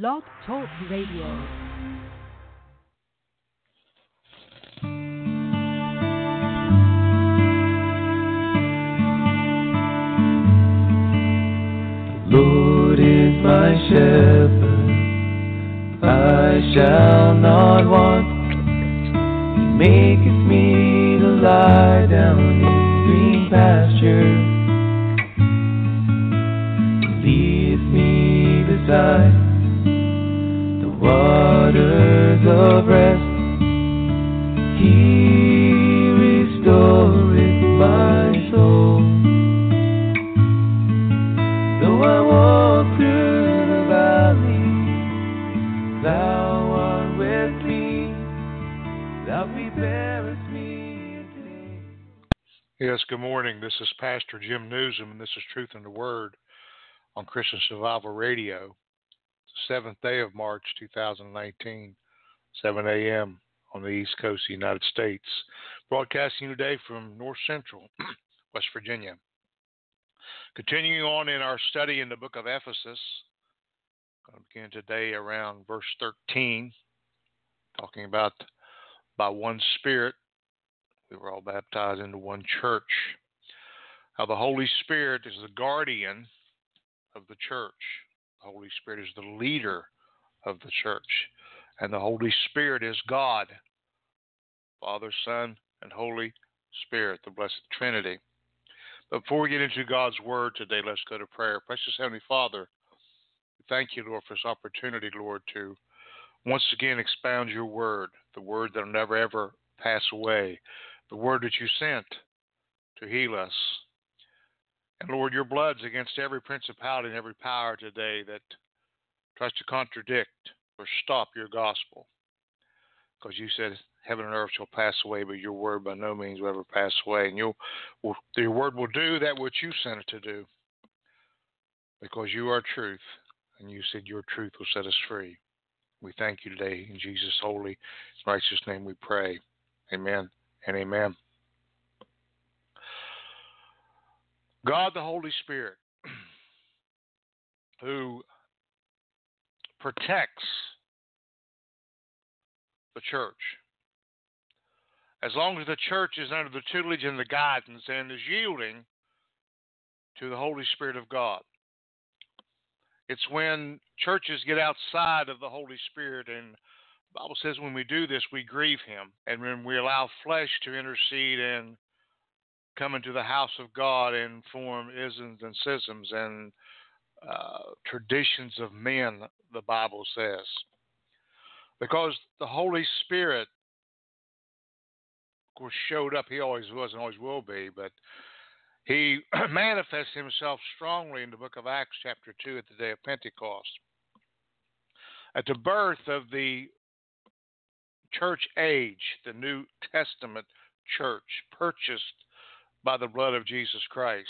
Blog Talk Radio. Lord is my shepherd, I shall not want. Yes, good morning. This is Pastor Jim Nuzum, and this is Truth in the Word on Christian Survival Radio. The seventh day of March 2019, 7 a.m. on the East Coast of the United States. Broadcasting today from North Central, West Virginia. Continuing on in our study in the book of Ephesus, I'm going to begin today around verse 13, talking about by one Spirit we were all baptized into one church. How the Holy Spirit is the guardian of the church. The Holy Spirit is the leader of the church. And the Holy Spirit is God, Father, Son, and Holy Spirit, the Blessed Trinity. But before we get into God's Word today, let's go to prayer. Precious Heavenly Father, thank you, Lord, for this opportunity, Lord, to once again expound your Word, the Word that will never ever pass away, the Word that you sent to heal us. And Lord, your blood's against every principality and every power today that tries to contradict or stop your gospel. Because you said heaven and earth shall pass away, but your word by no means will ever pass away. And you'll, your word will do that which you sent it to do. Because you are truth, and you said your truth will set us free. We thank you today in Jesus' holy, righteous name we pray. Amen and amen. God the Holy Spirit, who protects the church. As long as the church is under the tutelage and the guidance and is yielding to the Holy Spirit of God. It's when churches get outside of the Holy Spirit and the Bible says when we do this we grieve him and when we allow flesh to intercede and come into the house of God and form isms and schisms and uh, traditions of men, the Bible says. Because the Holy Spirit, of course, showed up. He always was and always will be, but he manifests himself strongly in the book of Acts, chapter 2, at the day of Pentecost. At the birth of the church age, the New Testament church, purchased by the blood of Jesus Christ.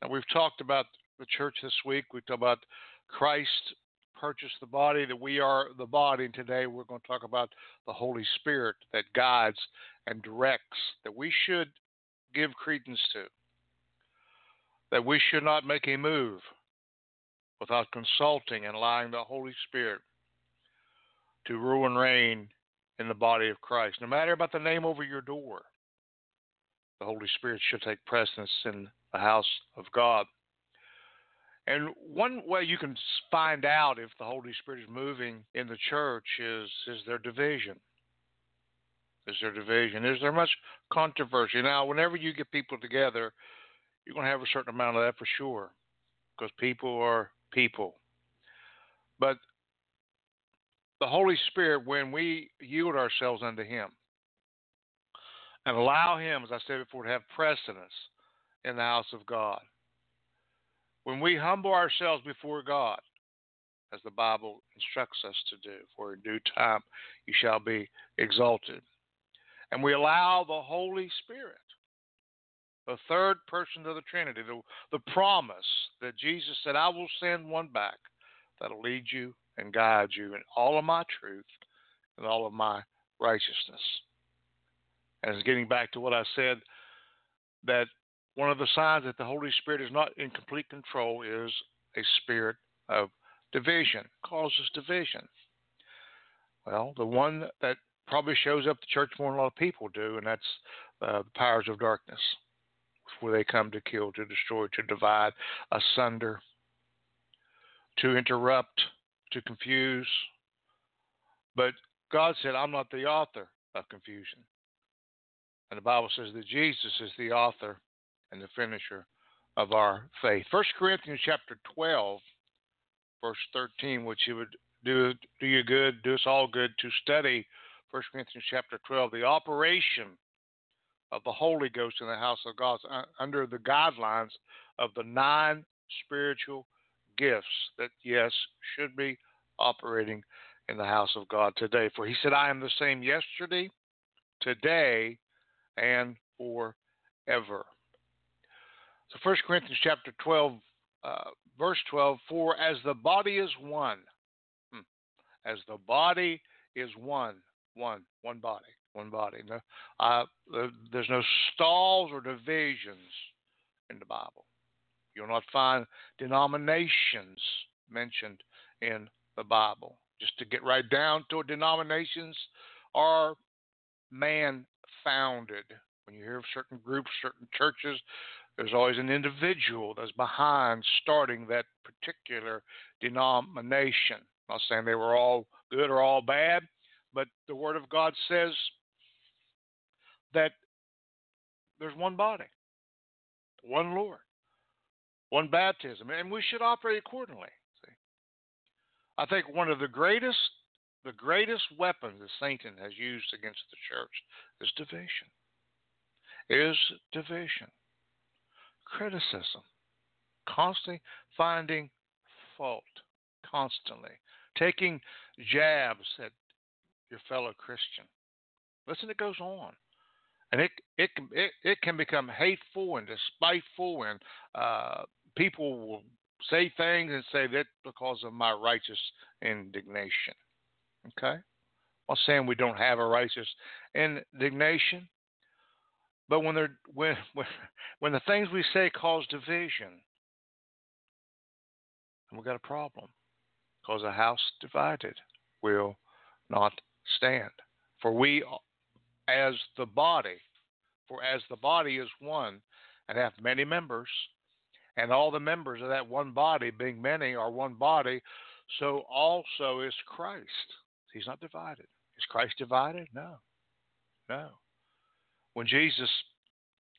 Now, we've talked about the church this week. We've talked about Christ purchased the body, that we are the body. And today we're going to talk about the Holy Spirit that guides and directs, that we should give credence to, that we should not make a move without consulting and allowing the Holy Spirit to rule and reign in the body of Christ. No matter about the name over your door, the Holy Spirit should take precedence in the house of God. And one way you can find out if the Holy Spirit is moving in the church is is there division? Is there division? Is there much controversy? Now, whenever you get people together, you're going to have a certain amount of that for sure, because people are people. But the Holy Spirit, when we yield ourselves unto Him and allow Him, as I said before, to have precedence in the house of God, when we humble ourselves before God, as the Bible instructs us to do, for in due time you shall be exalted, and we allow the Holy Spirit, the third person of the Trinity, the, the promise that Jesus said, I will send one back that'll lead you and guide you in all of my truth and all of my righteousness. And getting back to what I said that one of the signs that the Holy Spirit is not in complete control is a spirit of division, causes division. Well, the one that probably shows up the church more than a lot of people do, and that's uh, the powers of darkness, where they come to kill, to destroy, to divide, asunder, to interrupt, to confuse. But God said, I'm not the author of confusion. And the Bible says that Jesus is the author and the finisher of our faith. 1 Corinthians chapter 12, verse 13, which would do, do you good, do us all good to study 1 Corinthians chapter 12, the operation of the Holy Ghost in the house of God under the guidelines of the nine spiritual gifts that, yes, should be operating in the house of God today. For he said, I am the same yesterday, today, and forever. So 1 Corinthians chapter 12, uh, verse 12, for as the body is one, hmm, as the body is one, one, one body, one body. No, uh, there's no stalls or divisions in the Bible. You'll not find denominations mentioned in the Bible. Just to get right down to it, denominations are man founded. When you hear of certain groups, certain churches, there's always an individual that's behind starting that particular denomination. I'm not saying they were all good or all bad, but the Word of God says that there's one body, one Lord, one baptism, and we should operate accordingly. See? I think one of the greatest the greatest weapon that Satan has used against the church is division. Is division. Criticism. Constantly finding fault. Constantly. Taking jabs at your fellow Christian. Listen, it goes on. And it it can it, it can become hateful and despiteful and uh, people will say things and say that because of my righteous indignation. Okay? I'm not saying we don't have a righteous indignation, but when they're when when, the things we say cause division, we've got a problem. Because a house divided will not stand. For we as the body, for as the body is one and hath many members, and all the members of that one body, being many, are one body, so also is Christ. He's not divided. Is Christ divided? No. No. When Jesus,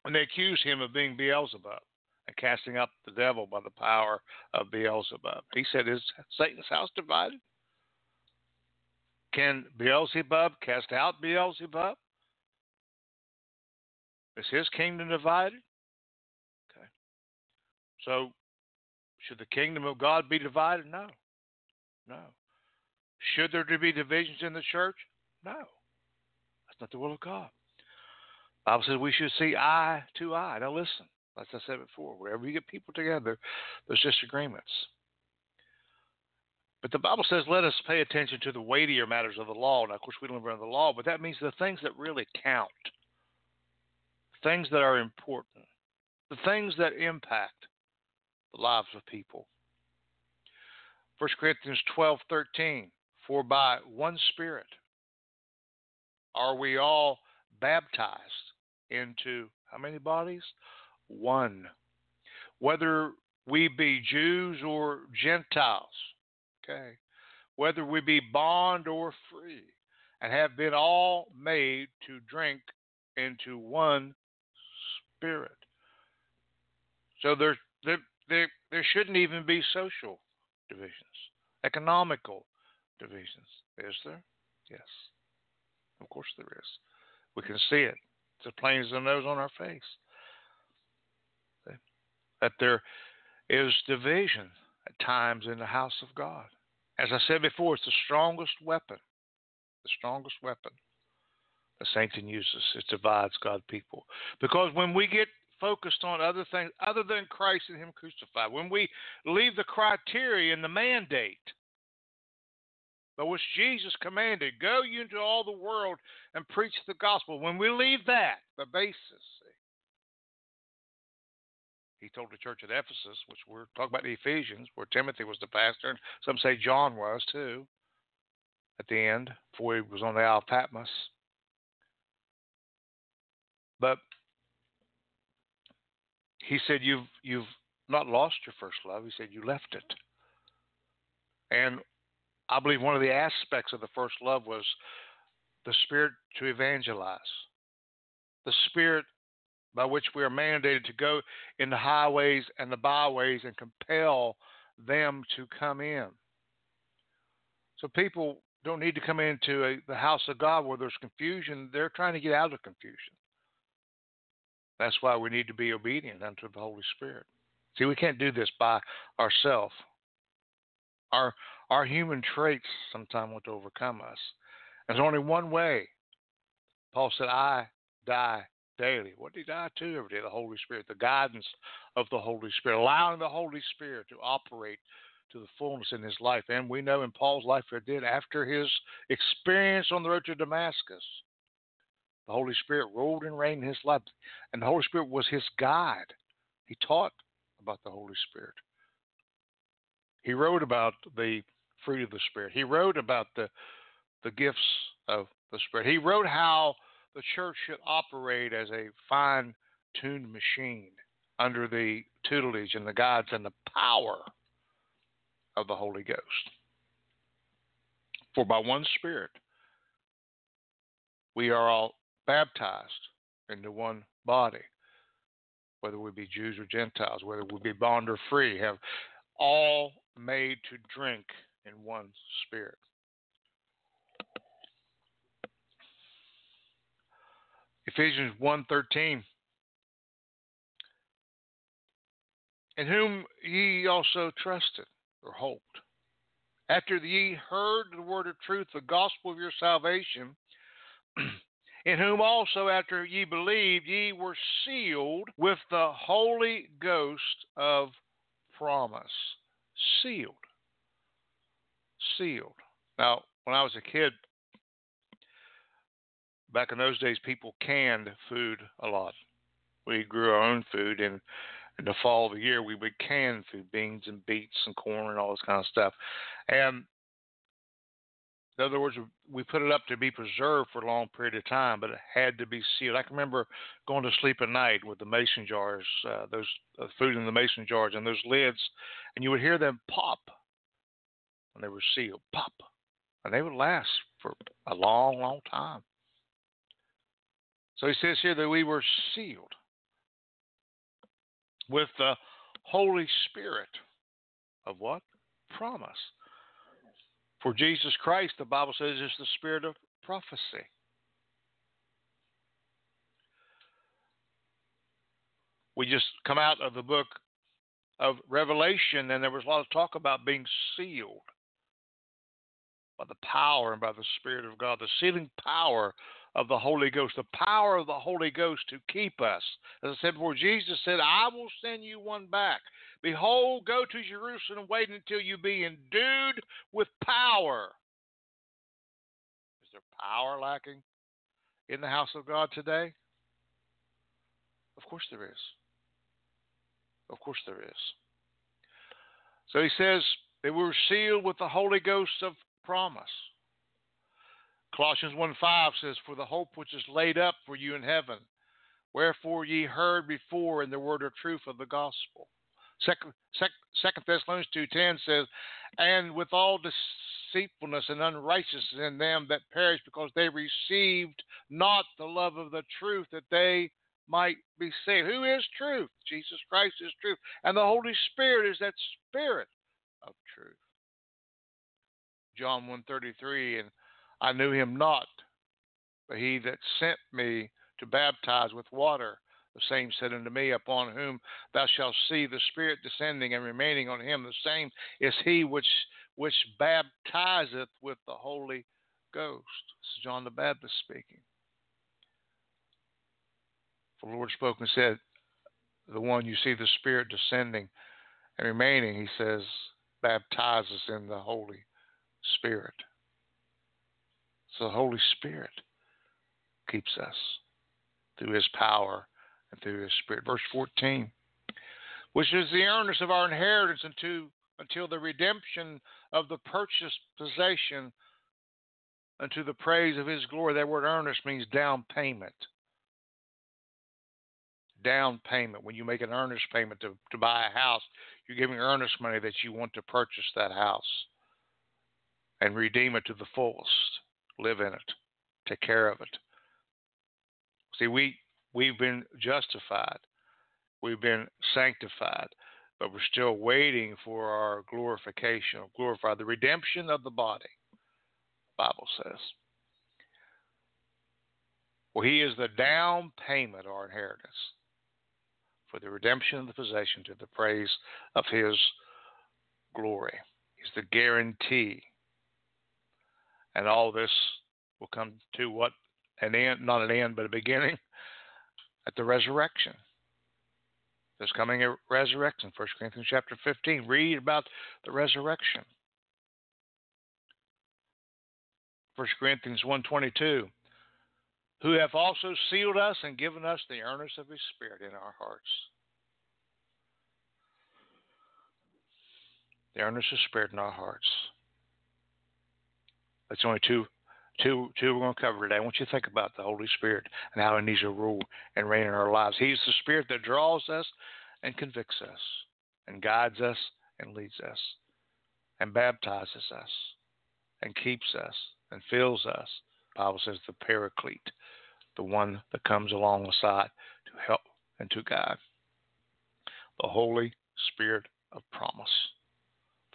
when they accused him of being Beelzebub and casting up the devil by the power of Beelzebub, he said, Is Satan's house divided? Can Beelzebub cast out Beelzebub? Is his kingdom divided? Okay. So, should the kingdom of God be divided? No. No. Should there be divisions in the church? No. That's not the will of God. Bible says we should see eye to eye. Now listen, as I said before, wherever you get people together, there's disagreements. But the Bible says, let us pay attention to the weightier matters of the law. Now, of course, we don't live under the law, but that means the things that really count, things that are important, the things that impact the lives of people. 1 Corinthians 12 13. For by one Spirit are we all baptized into how many bodies? One. Whether we be Jews or Gentiles, okay, whether we be bond or free, and have been all made to drink into one Spirit. So there, there, there, there shouldn't even be social divisions, economical divisions. Is there? Yes. Of course there is. We can see it. It's as plain as the nose on our face. That there is division at times in the house of God. As I said before, it's the strongest weapon. The strongest weapon the Satan uses. It divides God people. Because when we get focused on other things other than Christ and Him crucified, when we leave the criteria and the mandate but which Jesus commanded, go you into all the world and preach the gospel. When we leave that, the basis, he told the church at Ephesus, which we're talking about the Ephesians, where Timothy was the pastor, and some say John was too, at the end, before he was on the Isle of Patmos. But he said, You've you've not lost your first love. He said, You left it. And I believe one of the aspects of the first love was the spirit to evangelize, the spirit by which we are mandated to go in the highways and the byways and compel them to come in. So people don't need to come into a, the house of God where there's confusion. They're trying to get out of confusion. That's why we need to be obedient unto the Holy Spirit. See, we can't do this by ourselves. Our our human traits sometimes want to overcome us. There's only one way. Paul said, I die daily. What did he die to every day? The Holy Spirit, the guidance of the Holy Spirit, allowing the Holy Spirit to operate to the fullness in his life. And we know in Paul's life it did after his experience on the road to Damascus. The Holy Spirit ruled and reigned in his life, and the Holy Spirit was his guide. He taught about the Holy Spirit. He wrote about the fruit of the Spirit. He wrote about the the gifts of the Spirit. He wrote how the church should operate as a fine tuned machine under the tutelage and the guidance and the power of the Holy Ghost. For by one Spirit we are all baptized into one body, whether we be Jews or Gentiles, whether we be bond or free, have all made to drink in one spirit. Ephesians 1:13 In whom ye also trusted or hoped after ye heard the word of truth the gospel of your salvation in whom also after ye believed ye were sealed with the holy ghost of promise sealed sealed now when i was a kid back in those days, people canned food a lot. We grew our own food, and in the fall of the year, we would can food, beans and beets and corn and all this kind of stuff. And in other words, we put it up to be preserved for a long period of time, but it had to be sealed. I can remember going to sleep at night with the mason jars, uh, those uh, food in the mason jars, and those lids, and you would hear them pop when they were sealed, pop, and they would last for a long, long time. So he says here that we were sealed with the Holy Spirit of what? Promise. For Jesus Christ, the Bible says, is the spirit of prophecy. We just come out of the book of Revelation, and there was a lot of talk about being sealed by the power and by the Spirit of God, the sealing power of the Holy Ghost, the power of the Holy Ghost to keep us. As I said before, Jesus said, I will send you one back. Behold, go to Jerusalem, and wait until you be endued with power. Is there power lacking in the house of God today? Of course there is. Of course there is. So he says they were sealed with the Holy Ghost of promise. Colossians 1 5 says, For the hope which is laid up for you in heaven, wherefore ye heard before in the word of truth of the gospel. Second, Thessalonians 2.10 says, And with all deceitfulness and unrighteousness in them that perish, because they received not the love of the truth that they might be saved. Who is truth? Jesus Christ is truth. And the Holy Spirit is that spirit of truth. John 133 and I knew him not, but he that sent me to baptize with water, the same said unto me, Upon whom thou shalt see the Spirit descending and remaining on him, the same is he which which baptizeth with the Holy Ghost. This is John the Baptist speaking. For the Lord spoke and said, The one you see the Spirit descending and remaining, he says, baptizes in the Holy Spirit. The Holy Spirit keeps us through his power and through his spirit. Verse 14 which is the earnest of our inheritance unto, until the redemption of the purchased possession unto the praise of his glory. That word earnest means down payment. Down payment. When you make an earnest payment to, to buy a house, you're giving earnest money that you want to purchase that house and redeem it to the fullest. Live in it. Take care of it. See, we we've been justified. We've been sanctified, but we're still waiting for our glorification, glorify the redemption of the body. Bible says. Well, he is the down payment or inheritance for the redemption of the possession to the praise of his glory. He's the guarantee. And all this will come to what an end, not an end, but a beginning at the resurrection. There's coming a resurrection. 1 Corinthians chapter 15. Read about the resurrection. 1 Corinthians 1.22. Who have also sealed us and given us the earnest of his spirit in our hearts. The earnest of spirit in our hearts. That's only two two two we're going to cover today. I want you to think about the Holy Spirit and how He needs to rule and reign in our lives. He's the Spirit that draws us and convicts us, and guides us and leads us, and baptizes us, and keeps us, and fills us. The Bible says the Paraclete, the one that comes alongside to help and to guide. The Holy Spirit of promise.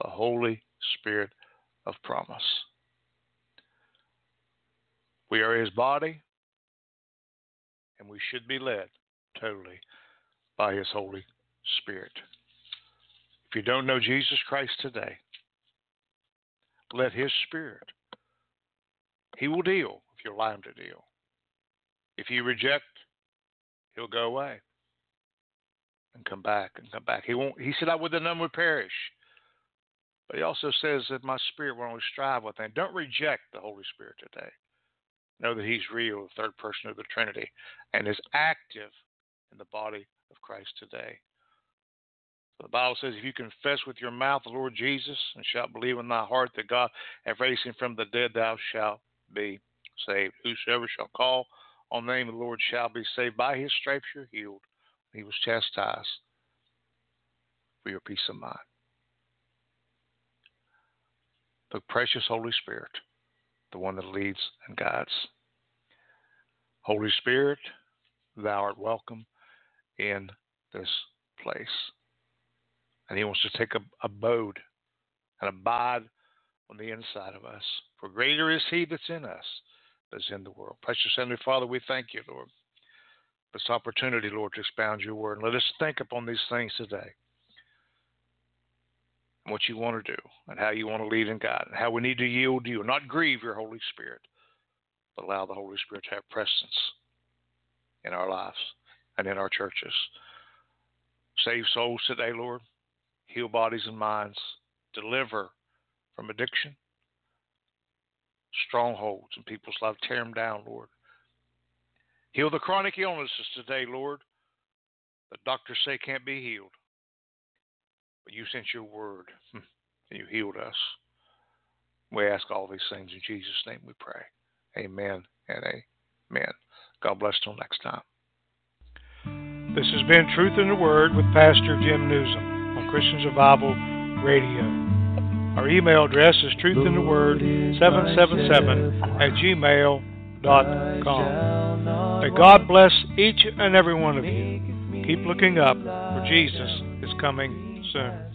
The Holy Spirit of promise. We are his body, and we should be led totally by his Holy Spirit. If you don't know Jesus Christ today, let his Spirit, he will deal if you allow him to deal. If you reject, he'll go away and come back and come back. He won't. He said, "I would the none would perish." But he also says that my spirit will always strive with them. Don't reject the Holy Spirit today. Know that He's real, the third person of the Trinity, and is active in the body of Christ today. The Bible says, if you confess with your mouth the Lord Jesus and shalt believe in thy heart that God hath raised him from the dead, thou shalt be saved. Whosoever shall call on the name of the Lord shall be saved. By his stripes you're healed. He was chastised for your peace of mind. The precious Holy Spirit the one that leads and guides. Holy Spirit, thou art welcome in this place. And he wants to take abode and abide on the inside of us. For greater is he that's in us that's in the world. Precious Heavenly Father, we thank you, Lord, for this opportunity, Lord, to expound your word. And let us think upon these things today and what you want to do and how you want to lead and guide and how we need to yield to you, and not grieve your Holy Spirit, but allow the Holy Spirit to have presence in our lives and in our churches. Save souls today, Lord. Heal bodies and minds. Deliver from addiction, strongholds in people's lives. Tear them down, Lord. Heal the chronic illnesses today, Lord. The doctors say can't be healed. But you sent your word hmm, and you healed us. We ask all these things in Jesus' name we pray. Amen and amen. God bless till next time. This has been Truth in the Word with Pastor Jim Nuzum on Christian Survival Radio. Our email address is truthintheword777 at gmail.com. May God bless each and every one of you. Keep looking up, for Jesus is coming soon.